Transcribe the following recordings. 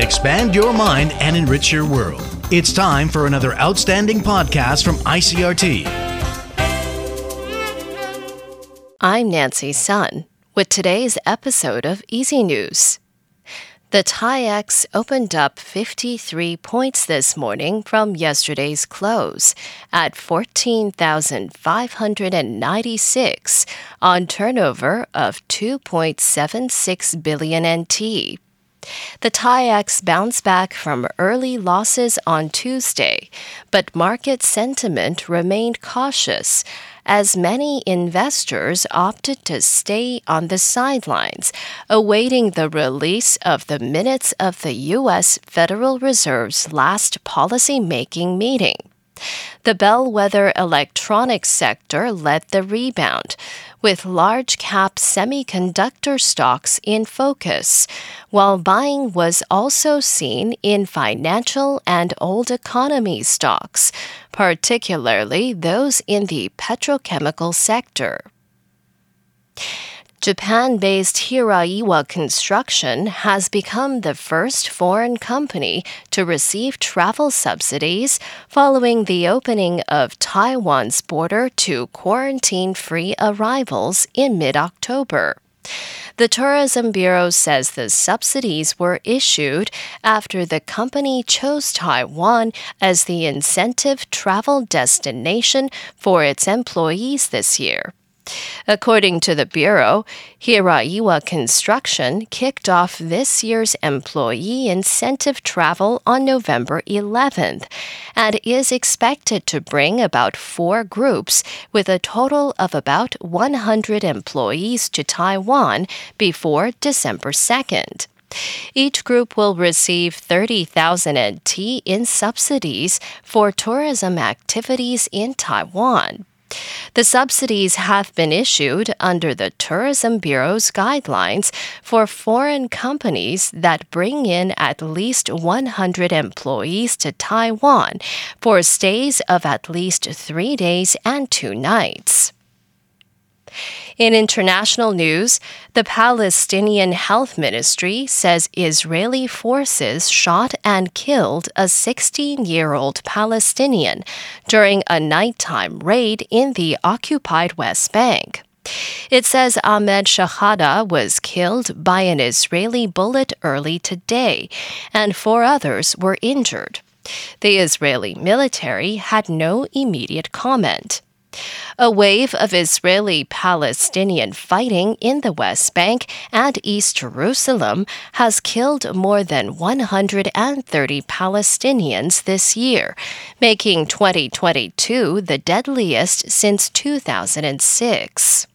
expand your mind, and enrich your world. It's time for another outstanding podcast from ICRT. I'm Nancy Sun with today's episode of EZ News. The TAIEX opened up 53 points this morning from yesterday's close at 14,596 on turnover of 2.76 billion NT. The TAIEX bounced back from early losses on Tuesday, but market sentiment remained cautious as many investors opted to stay on the sidelines, awaiting the release of the minutes of the U.S. Federal Reserve's last policy-making meeting. The bellwether electronics sector led the rebound, with large cap semiconductor stocks in focus, while buying was also seen in financial and old economy stocks, particularly those in the petrochemical sector. Japan based Hiraiwa Construction has become the first foreign company to receive travel subsidies following the opening of Taiwan's border to quarantine free arrivals in mid October. The Tourism Bureau says the subsidies were issued after the company chose Taiwan as the incentive travel destination for its employees this year. According to the Bureau, Hiraiwa Construction kicked off this year's employee incentive travel on November 11th and is expected to bring about four groups with a total of about 100 employees to Taiwan before December 2nd. Each group will receive 30,000 NT in subsidies for tourism activities in Taiwan. The subsidies have been issued under the Tourism Bureau's guidelines for foreign companies that bring in at least 100 employees to Taiwan for stays of at least three days and two nights. In international news, the Palestinian Health Ministry says Israeli forces shot and killed a 16 year old Palestinian during a nighttime raid in the occupied West Bank. It says Ahmed Shahada was killed by an Israeli bullet early today, and four others were injured. The Israeli military had no immediate comment. A wave of Israeli Palestinian fighting in the West Bank and East Jerusalem has killed more than 130 Palestinians this year, making 2022 the deadliest since 2006.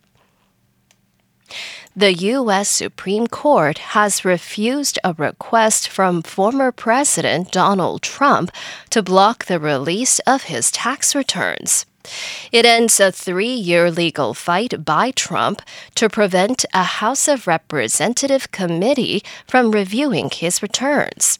The U.S. Supreme Court has refused a request from former President Donald Trump to block the release of his tax returns. It ends a three year legal fight by Trump to prevent a House of Representative committee from reviewing his returns.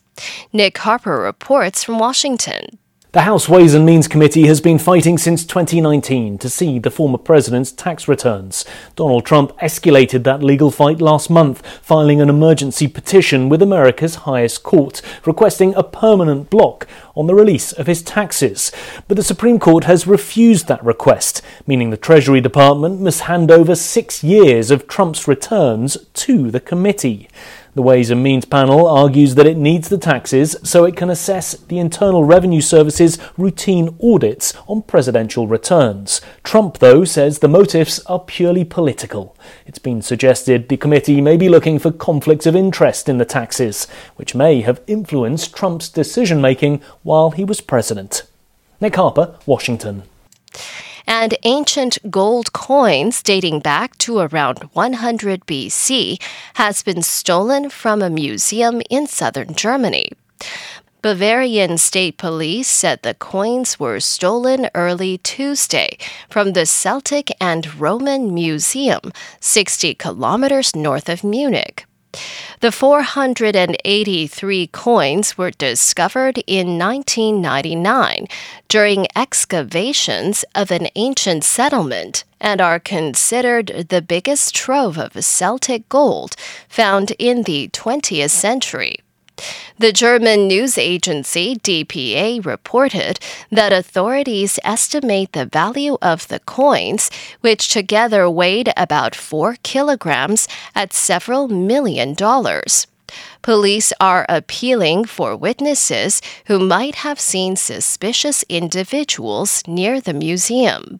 Nick Harper reports from Washington. The House Ways and Means Committee has been fighting since 2019 to see the former president's tax returns. Donald Trump escalated that legal fight last month, filing an emergency petition with America's highest court, requesting a permanent block on the release of his taxes. But the Supreme Court has refused that request, meaning the Treasury Department must hand over six years of Trump's returns to the committee. The Ways and Means panel argues that it needs the taxes so it can assess the Internal Revenue Service's routine audits on presidential returns. Trump, though, says the motives are purely political. It's been suggested the committee may be looking for conflicts of interest in the taxes, which may have influenced Trump's decision making while he was president. Nick Harper, Washington and ancient gold coins dating back to around 100 BC has been stolen from a museum in southern Germany. Bavarian State Police said the coins were stolen early Tuesday from the Celtic and Roman Museum, 60 kilometers north of Munich. The 483 coins were discovered in 1999 during excavations of an ancient settlement and are considered the biggest trove of Celtic gold found in the 20th century. The German news agency DPA reported that authorities estimate the value of the coins, which together weighed about 4 kilograms, at several million dollars. Police are appealing for witnesses who might have seen suspicious individuals near the museum.